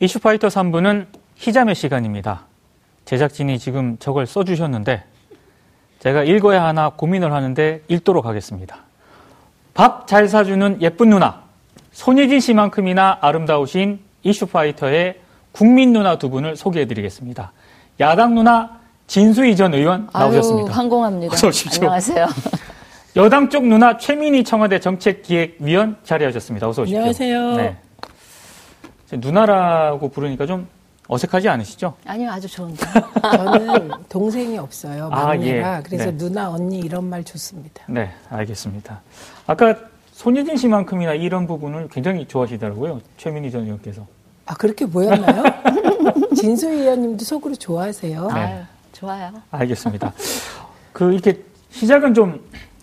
이슈파이터 3부는 희자매 시간입니다. 제작진이 지금 저걸 써주셨는데 제가 읽어야 하나 고민을 하는데 읽도록 하겠습니다. 밥 잘 사주는 예쁜 누나, 손예진 씨만큼이나 아름다우신 이슈파이터의 국민 누나 두 분을 소개해드리겠습니다. 야당 누나 진수희 전 의원 나오셨습니다. 아유, 오십시오. 안녕하세요. 여당 쪽 누나 최민희 청와대 정책기획위원 자리하셨습니다. 어서 오십시오. 안녕하세요. 네. 누나라고 부르니까 좀 어색하지 않으시죠? 아니요, 아주 좋은데. 저는 동생이 없어요. 아, 막내라. 예. 그래서 네. 누나, 언니 이런 말 좋습니다. 네, 알겠습니다. 아까 손예진 씨만큼이나 이런 부분을 굉장히 좋아하시더라고요. 최민희 전 의원께서. 아, 그렇게 보였나요? 진소희 의원님도 속으로 좋아하세요. 네. 아유, 좋아요. 알겠습니다. 그 이렇게 시작은 좀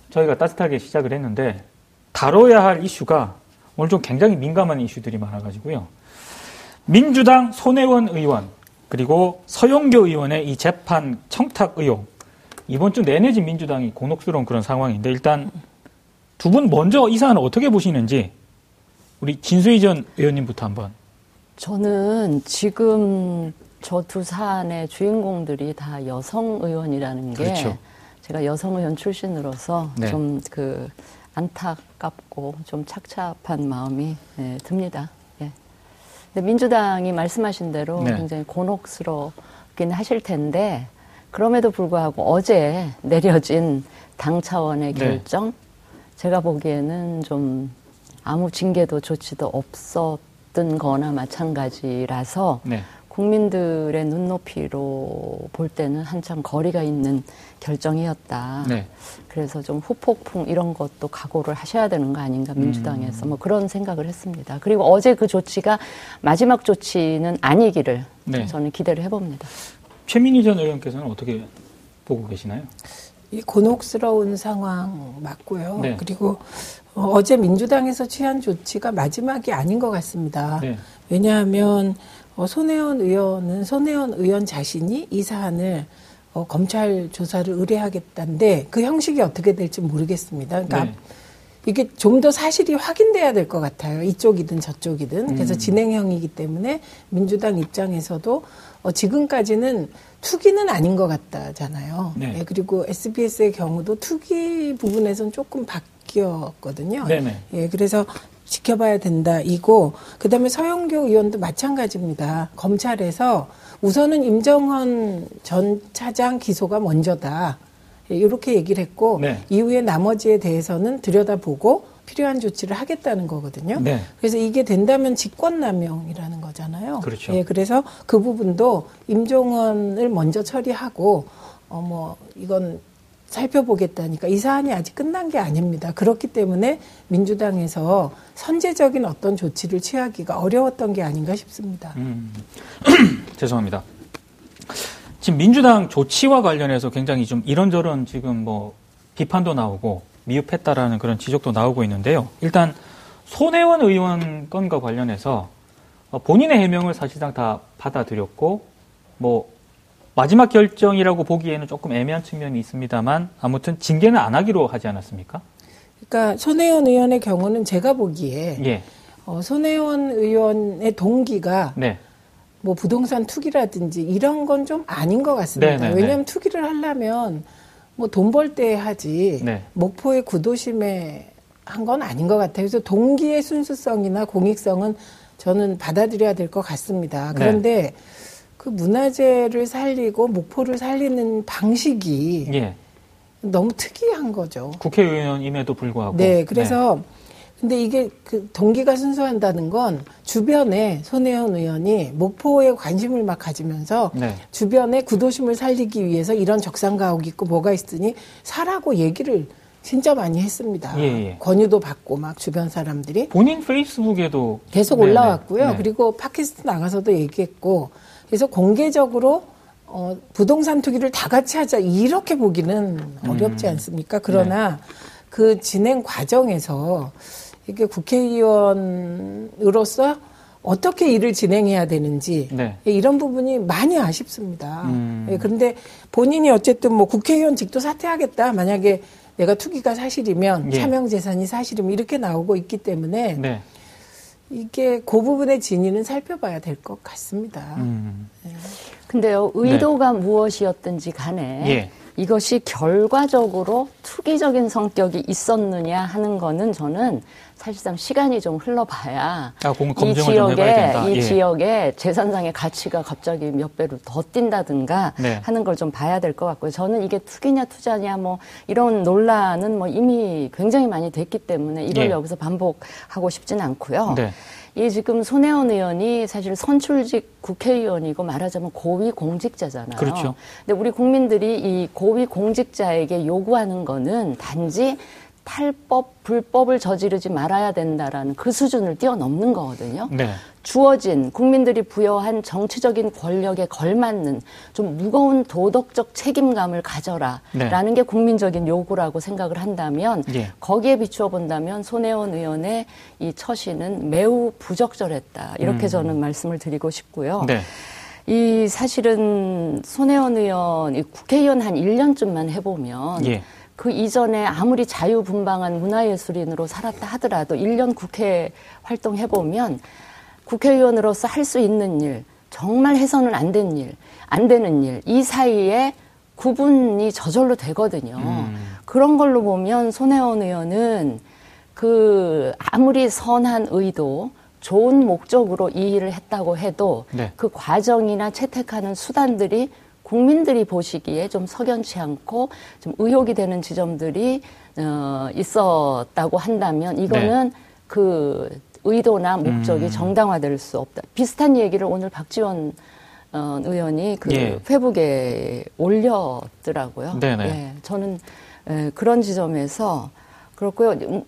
저희가 따뜻하게 시작을 했는데 다뤄야 할 이슈가 오늘 좀 굉장히 민감한 이슈들이 많아가지고요. 민주당 손혜원 의원 그리고 서영교 의원의 이 재판 청탁 의혹 이번 주 내내 지 민주당이 곤혹스러운 그런 상황인데 일단 두 분 먼저 이 사안을 어떻게 보시는지 우리 진수희 전 의원님부터 한번 저는 지금 저 두 사안의 주인공들이 다 여성 의원이라는 게 그렇죠. 제가 여성 의원 출신으로서 네. 좀그 안타깝고 좀 착잡한 마음이 예, 듭니다. 예. 민주당이 말씀하신 대로 네. 굉장히 곤혹스럽긴 하실 텐데 그럼에도 불구하고 어제 내려진 당 차원의 네. 결정 제가 보기에는 좀 아무 징계도 조치도 없었던 거나 마찬가지라서 네. 국민들의 눈높이로 볼 때는 한참 거리가 있는 결정이었다. 네. 그래서 좀 후폭풍 이런 것도 각오를 하셔야 되는 거 아닌가 민주당에서 음. 뭐 그런 생각을 했습니다. 그리고 어제 그 조치가 마지막 조치는 아니기를 네. 저는 기대를 해봅니다. 최민희 전 의원께서는 어떻게 보고 계시나요? 이 곤혹스러운 상황 맞고요. 네. 그리고 어, 어제 민주당에서 취한 조치가 마지막이 아닌 것 같습니다. 네. 왜냐하면 어, 손혜원 의원은 손혜원 의원 자신이 이 사안을 어, 검찰 조사를 의뢰하겠다는데 그 형식이 어떻게 될지 모르겠습니다. 그러니까 네. 이게 좀 더 사실이 확인돼야 될 것 같아요. 이쪽이든 저쪽이든. 그래서 음. 진행형이기 때문에 민주당 입장에서도 어, 지금까지는 투기는 아닌 것 같다잖아요. 네. 예, 그리고 SBS의 경우도 투기 부분에서는 조금 바뀌었거든요. 네네. 예, 그래서 지켜봐야 된다. 이고, 그 다음에 서영교 의원도 마찬가지입니다. 검찰에서 우선은 임정헌 전 차장 기소가 먼저다. 예, 이렇게 얘기를 했고, 네. 이후에 나머지에 대해서는 들여다보고 필요한 조치를 하겠다는 거거든요. 네. 그래서 이게 된다면 직권남용이라는 거잖아요. 그렇죠. 예, 그래서 그 부분도 임종원을 먼저 처리하고, 어, 뭐, 이건 살펴보겠다니까 이 사안이 아직 끝난 게 아닙니다. 그렇기 때문에 민주당에서 선제적인 어떤 조치를 취하기가 어려웠던 게 아닌가 싶습니다. 음. 죄송합니다. 지금 민주당 조치와 관련해서 굉장히 좀 이런저런 지금 뭐 비판도 나오고 미흡했다라는 그런 지적도 나오고 있는데요. 일단 손혜원 의원 건과 관련해서 어, 본인의 해명을 사실상 다 받아들였고 뭐 마지막 결정이라고 보기에는 조금 애매한 측면이 있습니다만 아무튼 징계는 안 하기로 하지 않았습니까? 그러니까 손혜원 의원의 경우는 제가 보기에 예. 어, 손혜원 의원의 동기가 네. 뭐 부동산 투기라든지 이런 건 좀 아닌 것 같습니다. 네네네. 왜냐하면 투기를 하려면 뭐 돈 벌 때 하지 네. 목포의 구도심에 한 건 아닌 것 같아요. 그래서 동기의 순수성이나 공익성은 저는 받아들여야 될 것 같습니다. 네. 그런데 그 문화재를 살리고 목포를 살리는 방식이 예. 너무 특이한 거죠. 국회의원임에도 불구하고. 네, 그래서 근데 이게 그 동기가 순수한다는 건 주변에 손혜원 의원이 목포에 관심을 막 가지면서 네. 주변에 구도심을 살리기 위해서 이런 적산가옥 있고 뭐가 있으니 사라고 얘기를 진짜 많이 했습니다. 예, 예. 권유도 받고 막 주변 사람들이 본인 페이스북에도 계속 네네. 올라왔고요. 네. 그리고 팟캐스트 나가서도 얘기했고 그래서 공개적으로 어, 부동산 투기를 다 같이 하자 이렇게 보기는 어렵지 음. 않습니까? 그러나 그 진행 과정에서 이게 국회의원으로서 어떻게 일을 진행해야 되는지 네. 이런 부분이 많이 아쉽습니다. 음. 예, 그런데 본인이 어쨌든 뭐 국회의원직도 사퇴하겠다. 만약에 내가 투기가 사실이면 예. 차명 재산이 사실이면 이렇게 나오고 있기 때문에 네. 이게 그 부분의 진위는 살펴봐야 될 것 같습니다. 음. 네. 근데요, 의도가 네. 무엇이었든지 간에 예. 이것이 결과적으로 투기적인 성격이 있었느냐 하는 거는 저는 사실상 시간이 좀 흘러봐야 아, 이 지역에 이 예. 지역에 재산상의 가치가 갑자기 몇 배로 더 뛴다든가 네. 하는 걸 좀 봐야 될 것 같고요. 저는 이게 투기냐 투자냐 뭐 이런 논란은 뭐 이미 굉장히 많이 됐기 때문에 이걸 예. 여기서 반복하고 싶지는 않고요. 네. 이 지금 손혜원 의원이 사실 선출직 국회의원이고 말하자면 고위 공직자잖아요. 그렇죠. 근데 우리 국민들이 이 고위 공직자에게 요구하는 거는 단지 탈법, 불법을 저지르지 말아야 된다라는 그 수준을 뛰어넘는 거거든요. 네. 주어진 국민들이 부여한 정치적인 권력에 걸맞는 좀 무거운 도덕적 책임감을 가져라라는 네. 게 국민적인 요구라고 생각을 한다면 예. 거기에 비추어 본다면 손혜원 의원의 이 처신은 매우 부적절했다 이렇게 음. 저는 말씀을 드리고 싶고요. 네. 이 사실은 손혜원 의원 국회의원 한 1년쯤만 해보면 예. 그 이전에 아무리 자유분방한 문화예술인으로 살았다 하더라도 1년 국회 활동해보면 국회의원으로서 할 수 있는 일, 정말 해서는 안 된 일, 안 되는 일, 이 사이에 구분이 저절로 되거든요. 음. 그런 걸로 보면 손혜원 의원은 그 아무리 선한 의도, 좋은 목적으로 이 일을 했다고 해도 네. 그 과정이나 채택하는 수단들이 국민들이 보시기에 좀 석연치 않고 좀 의혹이 되는 지점들이 어, 있었다고 한다면 이거는 네. 그 의도나 목적이 음. 정당화될 수 없다. 비슷한 얘기를 오늘 박지원 어, 의원이 그 예. 페북에 올렸더라고요. 네네. 예, 저는 에, 그런 지점에서 그렇고요. 음,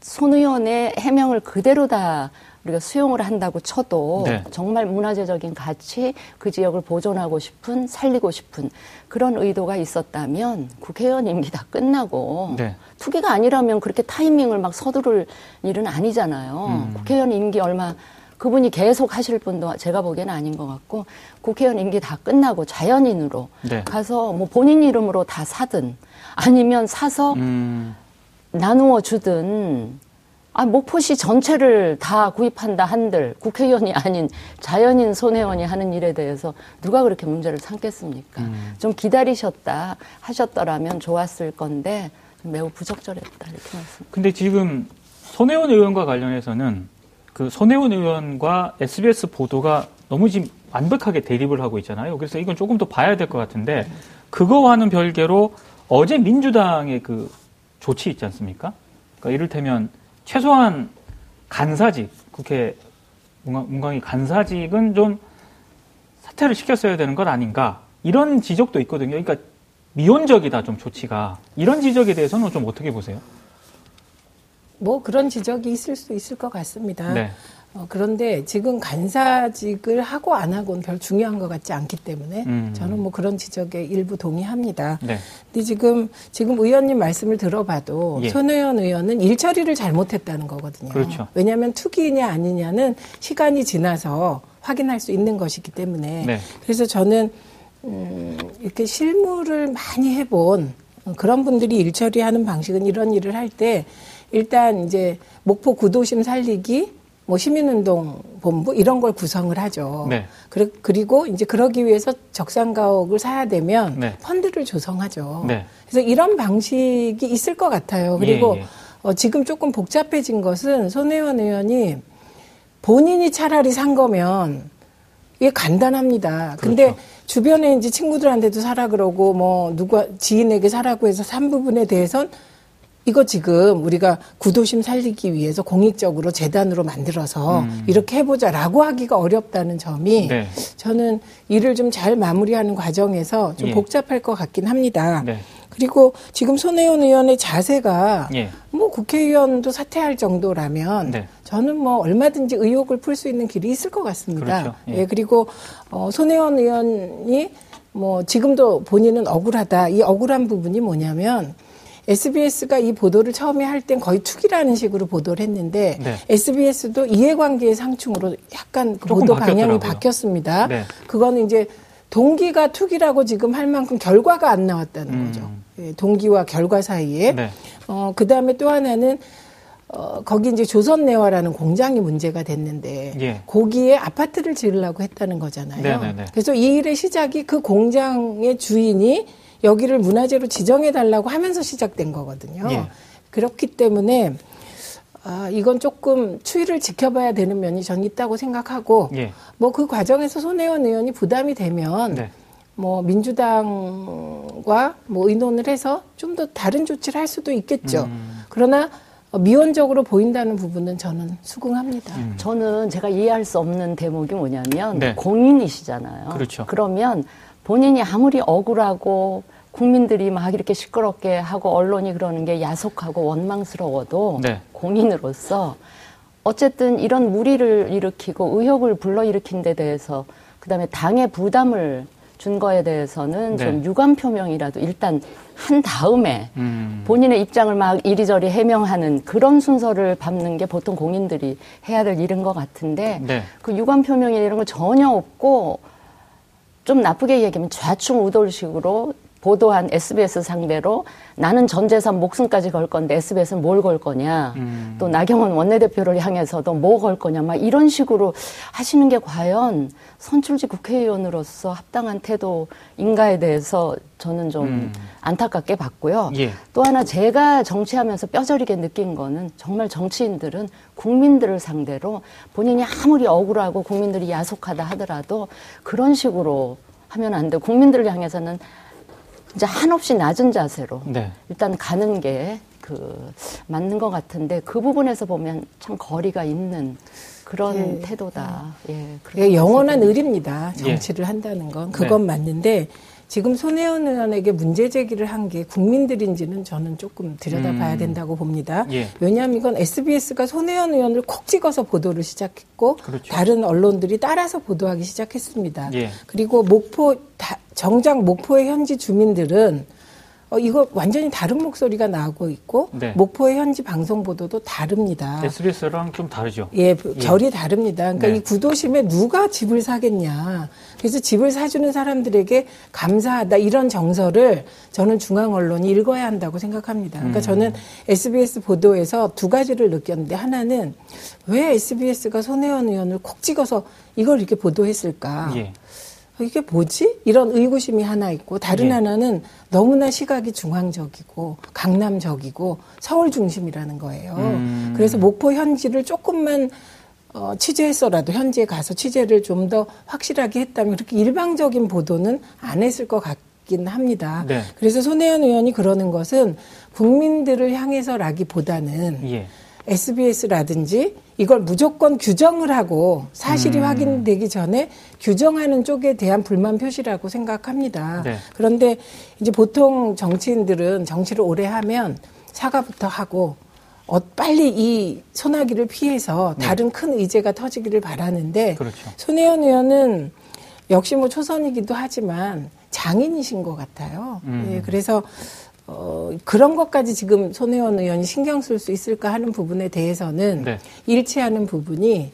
손 의원의 해명을 그대로 다 우리가 수용을 한다고 쳐도 네. 정말 문화재적인 가치 그 지역을 보존하고 싶은 살리고 싶은 그런 의도가 있었다면 국회의원 임기 다 끝나고 네. 투기가 아니라면 그렇게 타이밍을 막 서두를 일은 아니잖아요. 음. 국회의원 임기 얼마 그분이 계속 하실 분도 제가 보기에는 아닌 것 같고 국회의원 임기 다 끝나고 자연인으로 네. 가서 뭐 본인 이름으로 다 사든 아니면 사서 음. 나누어 주든 아, 목포시 전체를 다 구입한다 한들 국회의원이 아닌 자연인 손혜원이 하는 일에 대해서 누가 그렇게 문제를 삼겠습니까? 음. 좀 기다리셨다 하셨더라면 좋았을 건데 매우 부적절했다 이렇게 말씀. 근데 지금 손혜원 의원과 관련해서는 그 손혜원 의원과 SBS 보도가 너무 지금 완벽하게 대립을 하고 있잖아요. 그래서 이건 조금 더 봐야 될 것 같은데 그거와는 별개로 어제 민주당의 그 조치 있지 않습니까? 그러니까 이를테면 최소한 간사직, 국회 문광희 간사직은 좀 사퇴를 시켰어야 되는 것 아닌가. 이런 지적도 있거든요. 그러니까 미온적이다, 좀 조치가. 이런 지적에 대해서는 좀 어떻게 보세요? 뭐 그런 지적이 있을 수 있을 것 같습니다. 네. 어, 그런데 지금 간사직을 하고 안 하고는 별 중요한 것 같지 않기 때문에 음. 저는 뭐 그런 지적에 일부 동의합니다. 네. 근데 지금 지금 의원님 말씀을 들어봐도 예. 손의원 의원은 일 처리를 잘못했다는 거거든요. 그렇죠. 왜냐하면 투기냐 아니냐는 시간이 지나서 확인할 수 있는 것이기 때문에 네. 그래서 저는 음, 이렇게 실무를 많이 해본 그런 분들이 일 처리하는 방식은 이런 일을 할 때 일단 이제 목포 구도심 살리기 뭐 시민운동 본부 이런 걸 구성을 하죠. 네. 그리고 이제 그러기 위해서 적산가옥을 사야 되면 네. 펀드를 조성하죠. 네. 그래서 이런 방식이 있을 것 같아요. 그리고 예, 예. 어, 지금 조금 복잡해진 것은 손혜원 의원이 본인이 차라리 산 거면 이게 간단합니다. 근데 그렇죠. 주변에 이제 친구들한테도 사라 그러고 뭐 누가 지인에게 사라고 해서 산 부분에 대해선 이거 지금 우리가 구도심 살리기 위해서 공익적으로 재단으로 만들어서 음. 이렇게 해보자라고 하기가 어렵다는 점이 네. 저는 일을 좀 잘 마무리하는 과정에서 좀 예. 복잡할 것 같긴 합니다. 네. 그리고 지금 손혜원 의원의 자세가 예. 뭐 국회의원도 사퇴할 정도라면 네. 저는 뭐 얼마든지 의혹을 풀 수 있는 길이 있을 것 같습니다. 그렇죠. 예. 예. 그리고 어, 손혜원 의원이 뭐 지금도 본인은 억울하다. 이 억울한 부분이 뭐냐면 SBS가 이 보도를 처음에 할 땐 거의 투기라는 식으로 보도를 했는데 네. SBS도 이해관계의 상충으로 약간 그 보도 방향이 바뀌었습니다. 네. 그거는 이제 동기가 투기라고 지금 할 만큼 결과가 안 나왔다는 음. 거죠. 예, 동기와 결과 사이에. 네. 어, 그 다음에 또 하나는 어, 거기 이제 조선내화라는 공장이 문제가 됐는데 예. 거기에 아파트를 지으려고 했다는 거잖아요. 네네네. 그래서 이 일의 시작이 그 공장의 주인이 여기를 문화재로 지정해 달라고 하면서 시작된 거거든요. 예. 그렇기 때문에 아, 이건 조금 추이를 지켜봐야 되는 면이 전 있다고 생각하고 예. 뭐그 과정에서 손혜원 의원이 부담이 되면 네. 뭐 민주당과 뭐 의논을 해서 좀 더 다른 조치를 할 수도 있겠죠. 음. 그러나 미온적으로 보인다는 부분은 저는 수긍합니다. 음. 저는 제가 이해할 수 없는 대목이 뭐냐면 네. 공인이시잖아요. 그렇죠. 그러면 본인이 아무리 억울하고 국민들이 막 이렇게 시끄럽게 하고 언론이 그러는 게 야속하고 원망스러워도 네. 공인으로서 어쨌든 이런 무리를 일으키고 의혹을 불러일으킨 데 대해서 그다음에 당의 부담을 준 거에 대해서는 네. 좀 유감 표명이라도 일단 한 다음에 음. 본인의 입장을 막 이리저리 해명하는 그런 순서를 밟는 게 보통 공인들이 해야 될 일인 것 같은데 네. 그 유감 표명이 이런 거 전혀 없고 좀 나쁘게 얘기하면 좌충우돌식으로 보도한 SBS 상대로 나는 전 재산 목숨까지 걸 건데 SBS는 뭘 걸 거냐. 음. 또 나경원 원내대표를 향해서도 뭐 걸 거냐. 막 이런 식으로 하시는 게 과연 선출직 국회의원으로서 합당한 태도인가에 대해서 저는 좀 음. 안타깝게 봤고요. 예. 또 하나 제가 정치하면서 뼈저리게 느낀 거는 정말 정치인들은 국민들을 상대로 본인이 아무리 억울하고 국민들이 야속하다 하더라도 그런 식으로 하면 안 돼. 국민들을 향해서는 이제 한없이 낮은 자세로 네. 일단 가는 게 그 맞는 것 같은데 그 부분에서 보면 참 거리가 있는 그런 예. 태도다. 예, 예 영원한 의리입니다. 정치를 예. 한다는 건 그건 네. 맞는데 지금 손혜원 의원에게 문제 제기를 한 게 국민들인지는 저는 조금 들여다봐야 음. 된다고 봅니다. 예. 왜냐하면 이건 SBS가 손혜원 의원을 콕 찍어서 보도를 시작했고 그렇죠. 다른 언론들이 따라서 보도하기 시작했습니다. 예. 그리고 목포 정작 목포의 현지 주민들은 어, 이거 완전히 다른 목소리가 나오고 있고 네. 목포의 현지 방송 보도도 다릅니다. SBS랑 좀 다르죠. 예, 예. 결이 예. 다릅니다. 그러니까 네. 이 구도심에 누가 집을 사겠냐. 그래서 집을 사주는 사람들에게 감사하다 이런 정서를 저는 중앙 언론이 읽어야 한다고 생각합니다. 그러니까 음. 저는 SBS 보도에서 두 가지를 느꼈는데 하나는 왜 SBS가 손혜원 의원을 콕 찍어서 이걸 이렇게 보도했을까? 예. 이게 뭐지? 이런 의구심이 하나 있고 다른 예. 하나는 너무나 시각이 중앙적이고 강남적이고 서울 중심이라는 거예요. 음. 그래서 목포 현지를 조금만 어, 취재했어라도 현지에 가서 취재를 좀 더 확실하게 했다면 그렇게 일방적인 보도는 안 했을 것 같긴 합니다. 네. 그래서 손혜연 의원이 그러는 것은 국민들을 향해서라기보다는 예. SBS라든지 이걸 무조건 규정을 하고 사실이 음. 확인되기 전에 규정하는 쪽에 대한 불만 표시라고 생각합니다. 네. 그런데 이제 보통 정치인들은 정치를 오래 하면 사과부터 하고 어, 빨리 이 소나기를 피해서 네. 다른 네. 큰 의제가 터지기를 바라는데 그렇죠. 손혜원 의원은 역시 뭐 초선이기도 하지만 장인이신 것 같아요. 음. 예, 그래서 어, 그런 것까지 지금 손혜원 의원이 신경 쓸 수 있을까 하는 부분에 대해서는 네. 일치하는 부분이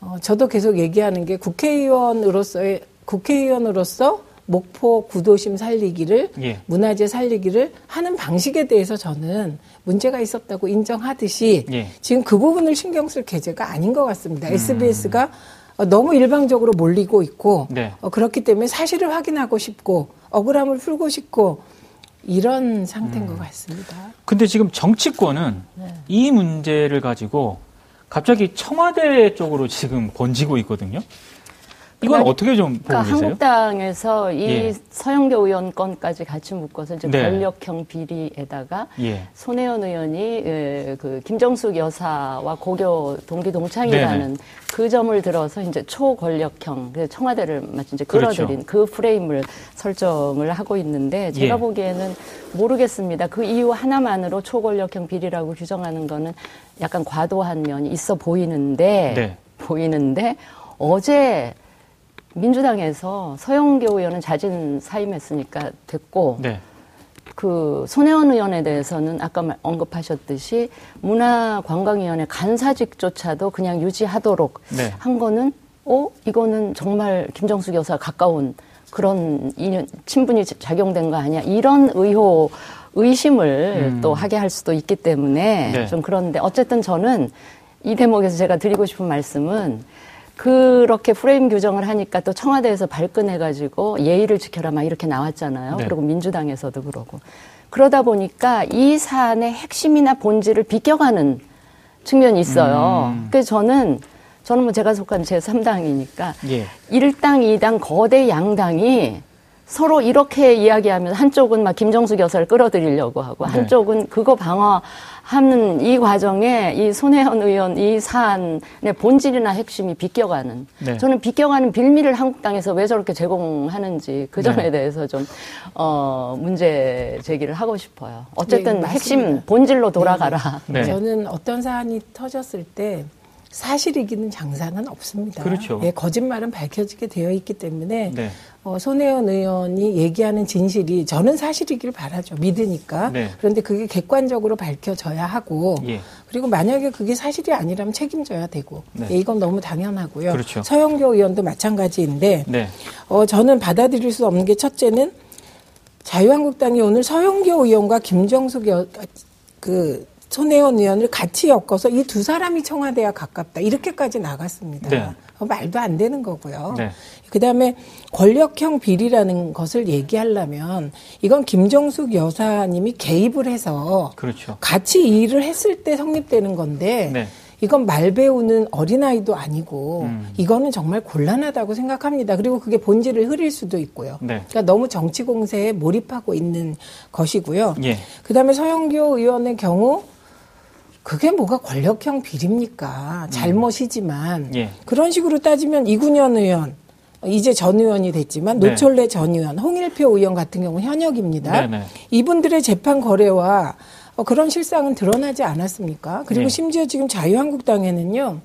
어, 저도 계속 얘기하는 게 국회의원으로서의 국회의원으로서 목포 구도심 살리기를 예. 문화재 살리기를 하는 방식에 대해서 저는 문제가 있었다고 인정하듯이 예. 지금 그 부분을 신경 쓸 계제가 아닌 것 같습니다. 음. SBS가 너무 일방적으로 몰리고 있고 네. 어, 그렇기 때문에 사실을 확인하고 싶고 억울함을 풀고 싶고 이런 상태인 음. 것 같습니다. 근데 지금 정치권은 네. 이 문제를 가지고 갑자기 청와대 쪽으로 지금 번지고 있거든요. 이건 어떻게 좀 보고 그러니까 계세요? 한국당에서 이 예. 서영교 의원 건까지 같이 묶어서 이제 네. 권력형 비리에다가 예. 손혜원 의원이 예, 그 김정숙 여사와 고교 동기 동창이라는 네네. 그 점을 들어서 이제 초권력형 청와대를 마치 이제 그렇죠. 끌어들인 그렇죠. 그 프레임을 설정을 하고 있는데 제가 예. 보기에는 모르겠습니다. 그 이유 하나만으로 초권력형 비리라고 규정하는 거는 약간 과도한 면이 있어 보이는데 네. 보이는데 어제 민주당에서 서영교 의원은 자진 사임했으니까 됐고 네. 그 손혜원 의원에 대해서는 아까 언급하셨듯이 문화관광위원회 간사직조차도 그냥 유지하도록 네. 한 거는 어 이거는 정말 김정숙 여사 가까운 그런 인연 친분이 작용된 거 아니야 이런 의혹 의심을 음. 또 하게 할 수도 있기 때문에 네. 좀 그런데 어쨌든 저는 이 대목에서 제가 드리고 싶은 말씀은 그렇게 프레임 규정을 하니까 또 청와대에서 발끈해가지고 예의를 지켜라 막 이렇게 나왔잖아요. 네. 그리고 민주당에서도 그러고. 그러다 보니까 이 사안의 핵심이나 본질을 비껴가는 측면이 있어요. 음. 그래서 저는 저는 뭐 제가 속한 제3당이니까 예. 1당, 2당 거대 양당이 서로 이렇게 이야기하면 한쪽은 막 김정숙 여사를 끌어들이려고 하고 네. 한쪽은 그거 방어 하는 이 과정에 이 손혜원 의원 이 사안의 본질이나 핵심이 비껴가는 네. 저는 비껴가는 빌미를 한국당에서 왜 저렇게 제공하는지 그 점에 네. 대해서 좀 어, 문제 제기를 하고 싶어요. 어쨌든 네, 핵심 본질로 돌아가라. 네. 네. 저는 어떤 사안이 터졌을 때 사실 이기는 장사는 없습니다. 그렇죠. 예, 거짓말은 밝혀지게 되어 있기 때문에 네. 어, 손혜원 의원이 얘기하는 진실이 저는 사실이길 바라죠. 믿으니까. 네. 그런데 그게 객관적으로 밝혀져야 하고 예. 그리고 만약에 그게 사실이 아니라면 책임져야 되고 네. 예, 이건 너무 당연하고요. 그렇죠. 서영교 의원도 마찬가지인데 네. 어, 저는 받아들일 수 없는 게 첫째는 자유한국당이 오늘 서영교 의원과 김정숙 여, 그 손혜원 의원을 같이 엮어서 이 두 사람이 청와대와 가깝다 이렇게까지 나갔습니다. 네. 어, 말도 안 되는 거고요. 네. 그다음에 권력형 비리라는 것을 얘기하려면 이건 김정숙 여사님이 개입을 해서 그렇죠. 같이 일을 했을 때 성립되는 건데 네. 이건 말 배우는 어린아이도 아니고 음. 이거는 정말 곤란하다고 생각합니다. 그리고 그게 본질을 흐릴 수도 있고요. 네. 그러니까 너무 정치 공세에 몰입하고 있는 것이고요. 예. 그다음에 서영교 의원의 경우 그게 뭐가 권력형 비리입니까? 잘못이지만 예. 그런 식으로 따지면 이군현 의원 이제 전 의원이 됐지만 네. 노철래 전 의원, 홍일표 의원 같은 경우 현역입니다. 네네. 네. 이분들의 재판 거래와 어, 그런 실상은 드러나지 않았습니까? 그리고 네. 심지어 지금 자유한국당에는요,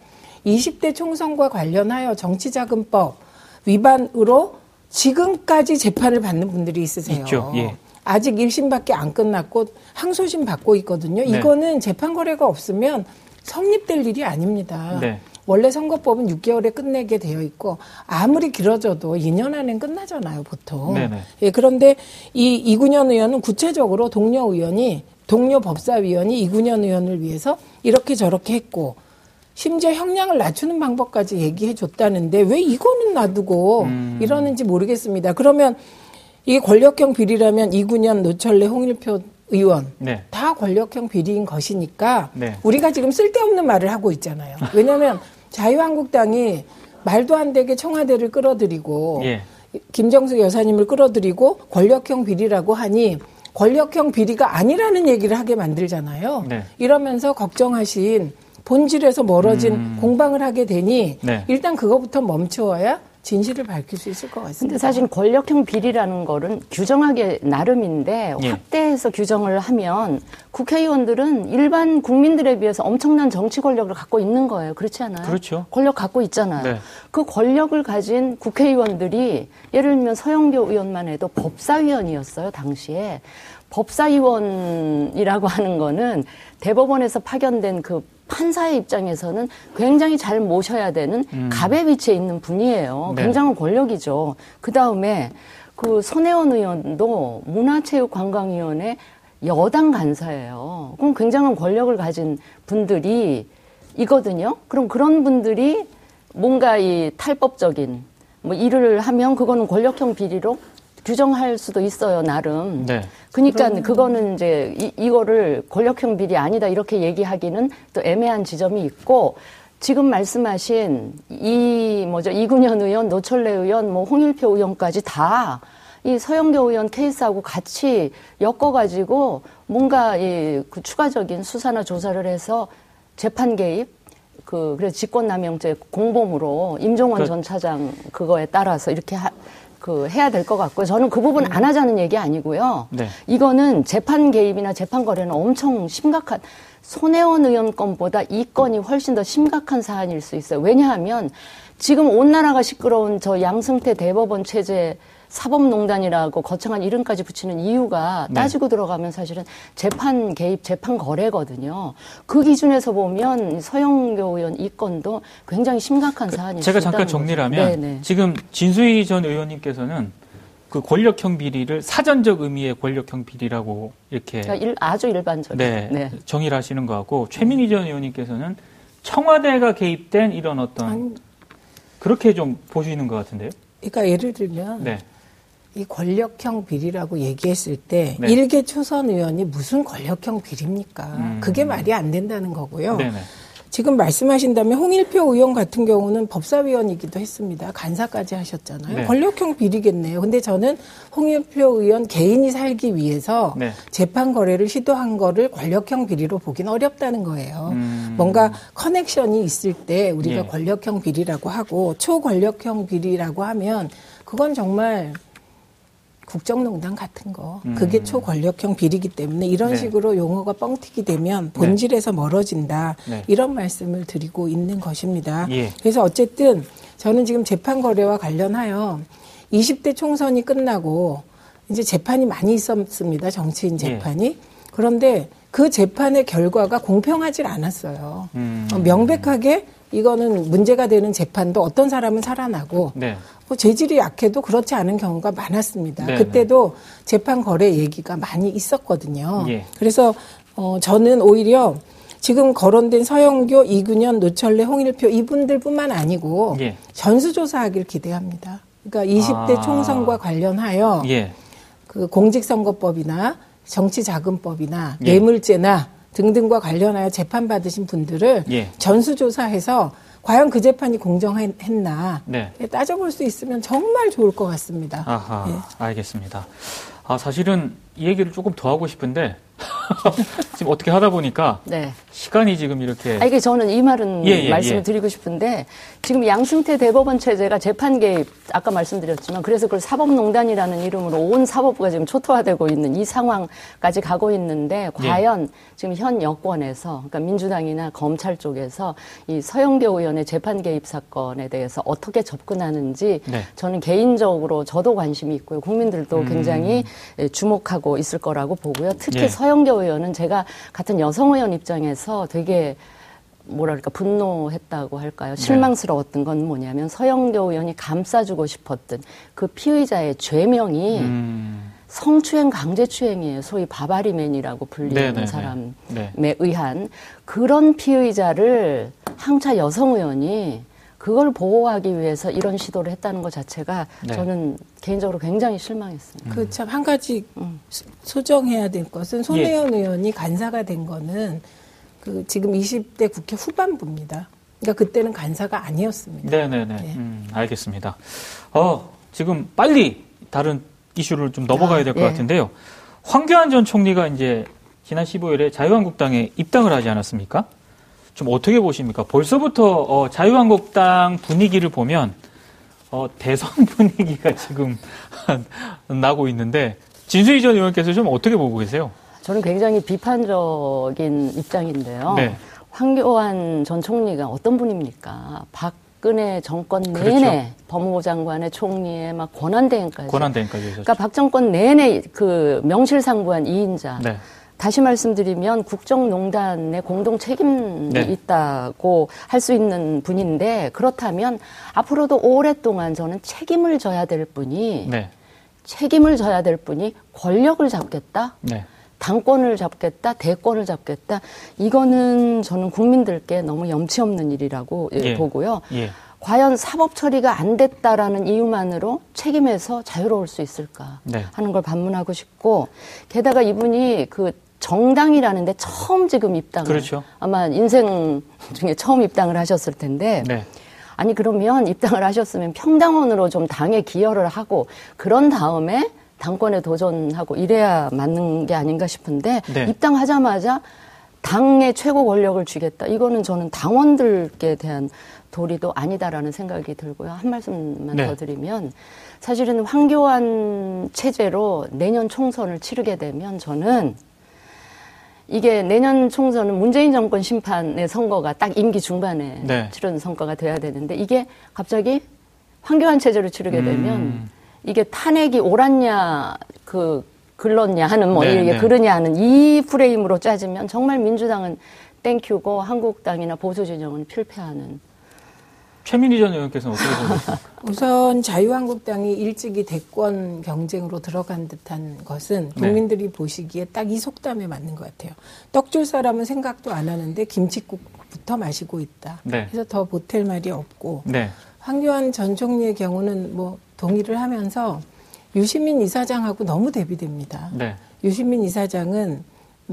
20대 총선과 관련하여 정치자금법 위반으로 지금까지 재판을 받는 분들이 있으세요. 있죠. 예. 아직 1심밖에 안 끝났고 항소심 받고 있거든요. 네. 이거는 재판 거래가 없으면 성립될 일이 아닙니다. 네. 원래 선거법은 6개월에 끝내게 되어 있고 아무리 길어져도 2년 안엔 끝나잖아요, 보통. 네네. 네. 예, 그런데 이 이군현 의원은 구체적으로 동료 의원이 동료 법사위원이 이군현 의원을 위해서 이렇게 저렇게 했고 심지어 형량을 낮추는 방법까지 얘기해 줬다는데 왜 이거는 놔두고 음. 이러는지 모르겠습니다. 그러면 이게 권력형 비리라면 이군현, 노철래, 홍일표 의원 네. 다 권력형 비리인 것이니까 네. 우리가 지금 쓸데없는 말을 하고 있잖아요. 왜냐하면 자유한국당이 말도 안 되게 청와대를 끌어들이고 예. 김정숙 여사님을 끌어들이고 권력형 비리라고 하니 권력형 비리가 아니라는 얘기를 하게 만들잖아요. 네. 이러면서 걱정하신 본질에서 멀어진 음. 공방을 하게 되니 네. 일단 그거부터 멈추어야 진실을 밝힐 수 있을 것 같습니다. 근데 사실 권력형 비리라는 거는 규정하기 나름인데 예. 확대해서 규정을 하면 국회의원들은 일반 국민들에 비해서 엄청난 정치 권력을 갖고 있는 거예요. 그렇지 않아요? 그렇죠. 권력 갖고 있잖아요. 네. 그 권력을 가진 국회의원들이 예를 들면 서영교 의원만 해도 법사위원이었어요, 당시에. 법사위원이라고 하는 거는 대법원에서 파견된 그 판사의 입장에서는 굉장히 잘 모셔야 되는 음. 갑의 위치에 있는 분이에요. 네. 굉장한 권력이죠. 그 다음에 그 손혜원 의원도 문화체육관광위원회 여당 간사예요. 그럼 굉장한 권력을 가진 분들이 이거든요. 그럼 그런 분들이 뭔가 이 탈법적인 뭐 일을 하면 그거는 권력형 비리로 규정할 수도 있어요, 나름. 네. 그러니까 그럼... 그거는 이제 이, 이거를 권력형 비리 아니다 이렇게 얘기하기는 또 애매한 지점이 있고 지금 말씀하신 이 뭐죠 이군현 의원, 노철래 의원, 뭐 홍일표 의원까지 다 이 서영교 의원 케이스하고 같이 엮어가지고 뭔가 이그 추가적인 수사나 조사를 해서 재판 개입 그 그래서 직권남용죄 공범으로 임종원 그... 전 차장 그거에 따라서 이렇게 하, 그 해야 될 것 같고요. 저는 그 부분 안 하자는 얘기 아니고요. 네. 이거는 재판 개입이나 재판 거래는 엄청 심각한 손혜원 의원 건보다 이 건이 훨씬 더 심각한 사안일 수 있어요. 왜냐하면 지금 온 나라가 시끄러운 저 양승태 대법원 체제 사법농단이라고 거창한 이름까지 붙이는 이유가 네. 따지고 들어가면 사실은 재판 개입, 재판 거래거든요. 그 기준에서 보면 서영교 의원 이 건도 굉장히 심각한 그, 사안이 제가 잠깐 정리를 하면 네네. 지금 진수희 전 의원님께서는 그 권력형 비리를 사전적 의미의 권력형 비리라고 이렇게 그러니까 일, 아주 일반적 네, 네. 정의를 하시는 거 같고 최민희 전 의원님께서는 청와대가 개입된 이런 어떤 아니, 그렇게 좀 보시는 것 같은데요. 그러니까 예를 들면 네. 이 권력형 비리라고 얘기했을 때 네. 일개 초선 의원이 무슨 권력형 비리입니까? 음. 그게 말이 안 된다는 거고요. 네네. 지금 말씀하신다면 홍일표 의원 같은 경우는 법사위원이기도 했습니다. 간사까지 하셨잖아요. 네. 권력형 비리겠네요. 근데 저는 홍일표 의원 개인이 살기 위해서 네. 재판 거래를 시도한 거를 권력형 비리로 보긴 어렵다는 거예요. 음. 뭔가 커넥션이 있을 때 우리가 예. 권력형 비리라고 하고 초권력형 비리라고 하면 그건 정말 국정농단 같은 거 음. 그게 초권력형 비리기 때문에 이런 네. 식으로 용어가 뻥튀기 되면 네. 본질에서 멀어진다 네. 이런 말씀을 드리고 있는 것입니다. 예. 그래서 어쨌든 저는 지금 재판 거래와 관련하여 20대 총선이 끝나고 이제 재판이 많이 있었습니다. 정치인 예. 재판이. 예. 그런데 그 재판의 결과가 공평하지 않았어요. 음. 명백하게 이거는 문제가 되는 재판도 어떤 사람은 살아나고 네. 뭐 재질이 약해도 그렇지 않은 경우가 많았습니다. 네 그때도 재판 거래 얘기가 많이 있었거든요. 예. 그래서 어 저는 오히려 지금 거론된 서영교, 이근현, 노철래, 홍일표 이분들뿐만 아니고 예. 전수조사하길 기대합니다. 그러니까 20대 아. 총선과 관련하여 예. 그 공직선거법이나 정치자금법이나 예. 뇌물죄나 등등과 관련하여 재판받으신 분들을 예. 전수조사해서 과연 그 재판이 공정했나 네. 따져볼 수 있으면 정말 좋을 것 같습니다. 아하, 예. 알겠습니다. 아, 사실은 이 얘기를 조금 더 하고 싶은데 지금 어떻게 하다 보니까 네. 시간이 지금 이렇게. 아, 이게 저는 이 말은 예, 예, 말씀을 예. 드리고 싶은데 지금 양승태 대법원 체제가 재판 개입 아까 말씀드렸지만 그래서 그걸 사법농단이라는 이름으로 온 사법부가 지금 초토화되고 있는 이 상황까지 가고 있는데 예. 과연 지금 현 여권에서 그러니까 민주당이나 검찰 쪽에서 이 서영교 의원의 재판 개입 사건에 대해서 어떻게 접근하는지 네. 저는 개인적으로 저도 관심이 있고요. 국민들도 음. 굉장히 주목하고 있을 거라고 보고요. 특히 예. 서영교 의원은 제가 같은 여성 의원 입장에서 되게 뭐랄까 분노했다고 할까요? 네. 실망스러웠던 건 뭐냐면 서영교 의원이 감싸주고 싶었던 그 피의자의 죄명이 음. 성추행 강제추행이에요. 소위 바바리맨이라고 불리는 네네네. 네, 네. 사람에 네. 의한 그런 피의자를 항차 여성 의원이 그걸 보호하기 위해서 이런 시도를 했다는 것 자체가 네. 저는 개인적으로 굉장히 실망했습니다. 그참 한 가지 음. 소정해야 될 것은 손혜원 예. 의원이 간사가 된 거는 그 지금 20대 국회 후반부입니다. 그러니까 그때는 간사가 아니었습니다. 네네네. 네. 음, 알겠습니다. 어, 지금 빨리 다른 이슈를 좀 넘어가야 될것 아, 예. 같은데요. 황교안 전 총리가 이제 지난 15일에 자유한국당에 입당을 하지 않았습니까? 좀 어떻게 보십니까? 벌써부터 어, 자유한국당 분위기를 보면 어, 대선 분위기가 지금 나고 있는데 진수희 전 의원께서 좀 어떻게 보고 계세요? 저는 굉장히 비판적인 입장인데요. 네. 황교안 전 총리가 어떤 분입니까? 박근혜 정권 내내 그렇죠. 법무부 장관의 총리의 막 권한대행까지. 권한대행까지 그러니까 박 정권 내내 그 명실상부한 2인자. 네. 다시 말씀드리면 국정농단의 공동 책임이 네. 있다고 할 수 있는 분인데 그렇다면 앞으로도 오랫동안 저는 책임을 져야 될 분이 네. 책임을 져야 될 분이 권력을 잡겠다. 네. 당권을 잡겠다, 대권을 잡겠다. 이거는 저는 국민들께 너무 염치 없는 일이라고 예. 보고요. 예. 과연 사법 처리가 안 됐다라는 이유만으로 책임에서 자유로울 수 있을까 네. 하는 걸 반문하고 싶고 게다가 이분이 그 정당이라는데 처음 지금 입당을 그렇죠. 아마 인생 중에 처음 입당을 하셨을 텐데 네. 아니 그러면 입당을 하셨으면 평당원으로 좀 당에 기여를 하고 그런 다음에 당권에 도전하고 이래야 맞는 게 아닌가 싶은데 네. 입당하자마자 당의 최고 권력을 쥐겠다. 이거는 저는 당원들께 대한 도리도 아니다라는 생각이 들고요. 한 말씀만 네. 더 드리면 사실은 황교안 체제로 내년 총선을 치르게 되면 저는 이게 내년 총선은 문재인 정권 심판의 선거가 딱 임기 중반에 네. 치른 선거가 돼야 되는데 이게 갑자기 황교안 체제로 치르게 되면 음. 이게 탄핵이 옳았냐 그 글렀냐 하는 뭐 네, 이게 네. 그러냐 하는 이 프레임으로 짜지면 정말 민주당은 땡큐고 한국당이나 보수 진영은 필패하는 최민희 전 의원께서는 어떻게 보십니까? 우선 자유한국당이 일찍이 대권 경쟁으로 들어간 듯한 것은 네. 국민들이 네. 보시기에 딱 이 속담에 맞는 것 같아요. 떡 줄 사람은 생각도 안 하는데 김치국부터 마시고 있다. 네. 그래서 더 보탤 말이 없고 네. 황교안 전 총리의 경우는 뭐 동의를 하면서 유시민 이사장하고 너무 대비됩니다. 네. 유시민 이사장은 음,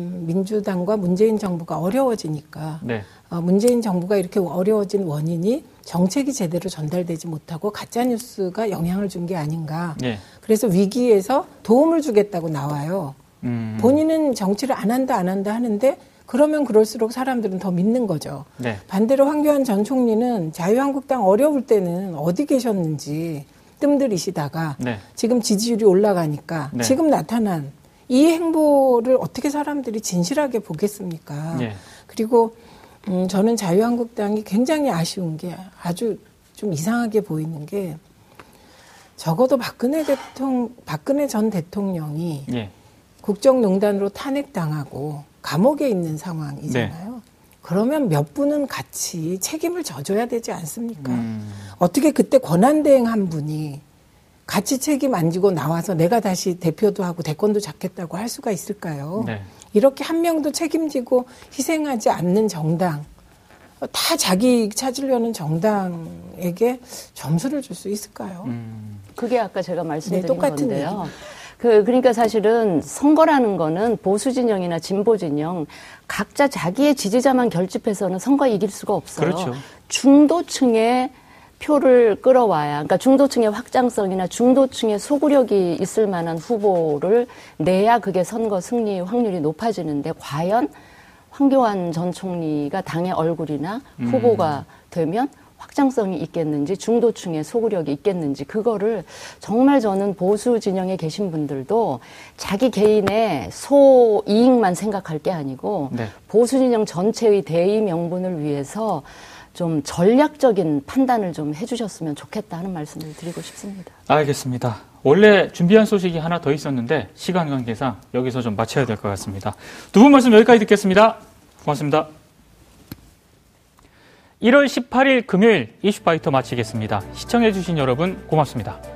민주당과 문재인 정부가 어려워지니까 네. 어, 문재인 정부가 이렇게 어려워진 원인이 정책이 제대로 전달되지 못하고 가짜 뉴스가 영향을 준 게 아닌가. 네. 그래서 위기에서 도움을 주겠다고 나와요. 음. 본인은 정치를 안 한다 안 한다 하는데 그러면 그럴수록 사람들은 더 믿는 거죠. 네. 반대로 황교안 전 총리는 자유한국당 어려울 때는 어디 계셨는지 뜸들이시다가 네. 지금 지지율이 올라가니까 네. 지금 나타난 이 행보를 어떻게 사람들이 진실하게 보겠습니까? 네. 그리고 음, 저는 자유한국당이 굉장히 아쉬운 게 아주 좀 이상하게 보이는 게 적어도 박근혜 대통령, 박근혜 전 대통령이 예. 국정농단으로 탄핵당하고 감옥에 있는 상황이잖아요. 네. 그러면 몇 분은 같이 책임을 져줘야 되지 않습니까? 음. 어떻게 그때 권한대행 한 분이 같이 책임 안 지고 나와서 내가 다시 대표도 하고 대권도 잡겠다고 할 수가 있을까요? 네. 이렇게 한 명도 책임지고 희생하지 않는 정당, 다 자기 찾으려는 정당에게 점수를 줄 수 있을까요? 음. 그게 아까 제가 말씀드린 네, 똑같은 건데요. 얘기. 그 그러니까 사실은 선거라는 거는 보수 진영이나 진보 진영 각자 자기의 지지자만 결집해서는 선거 이길 수가 없어요. 그렇죠. 중도층의 표를 끌어와야, 그러니까 중도층의 확장성이나 중도층의 소구력이 있을 만한 후보를 내야 그게 선거 승리 확률이 높아지는데 과연 황교안 전 총리가 당의 얼굴이나 음. 후보가 음. 되면 확장성이 있겠는지 중도층의 소구력이 있겠는지 그거를 정말 저는 보수 진영에 계신 분들도 자기 개인의 소 이익만 생각할 게 아니고 네. 보수 진영 전체의 대의 명분을 위해서 좀 전략적인 판단을 좀 해주셨으면 좋겠다 는 말씀을 드리고 싶습니다. 알겠습니다. 원래 준비한 소식이 하나 더 있었는데 시간 관계상 여기서 좀 마쳐야 될 것 같습니다. 두 분 말씀 여기까지 듣겠습니다. 고맙습니다. 1월 18일 금요일 이슈파이터 마치겠습니다. 시청해주신 여러분 고맙습니다.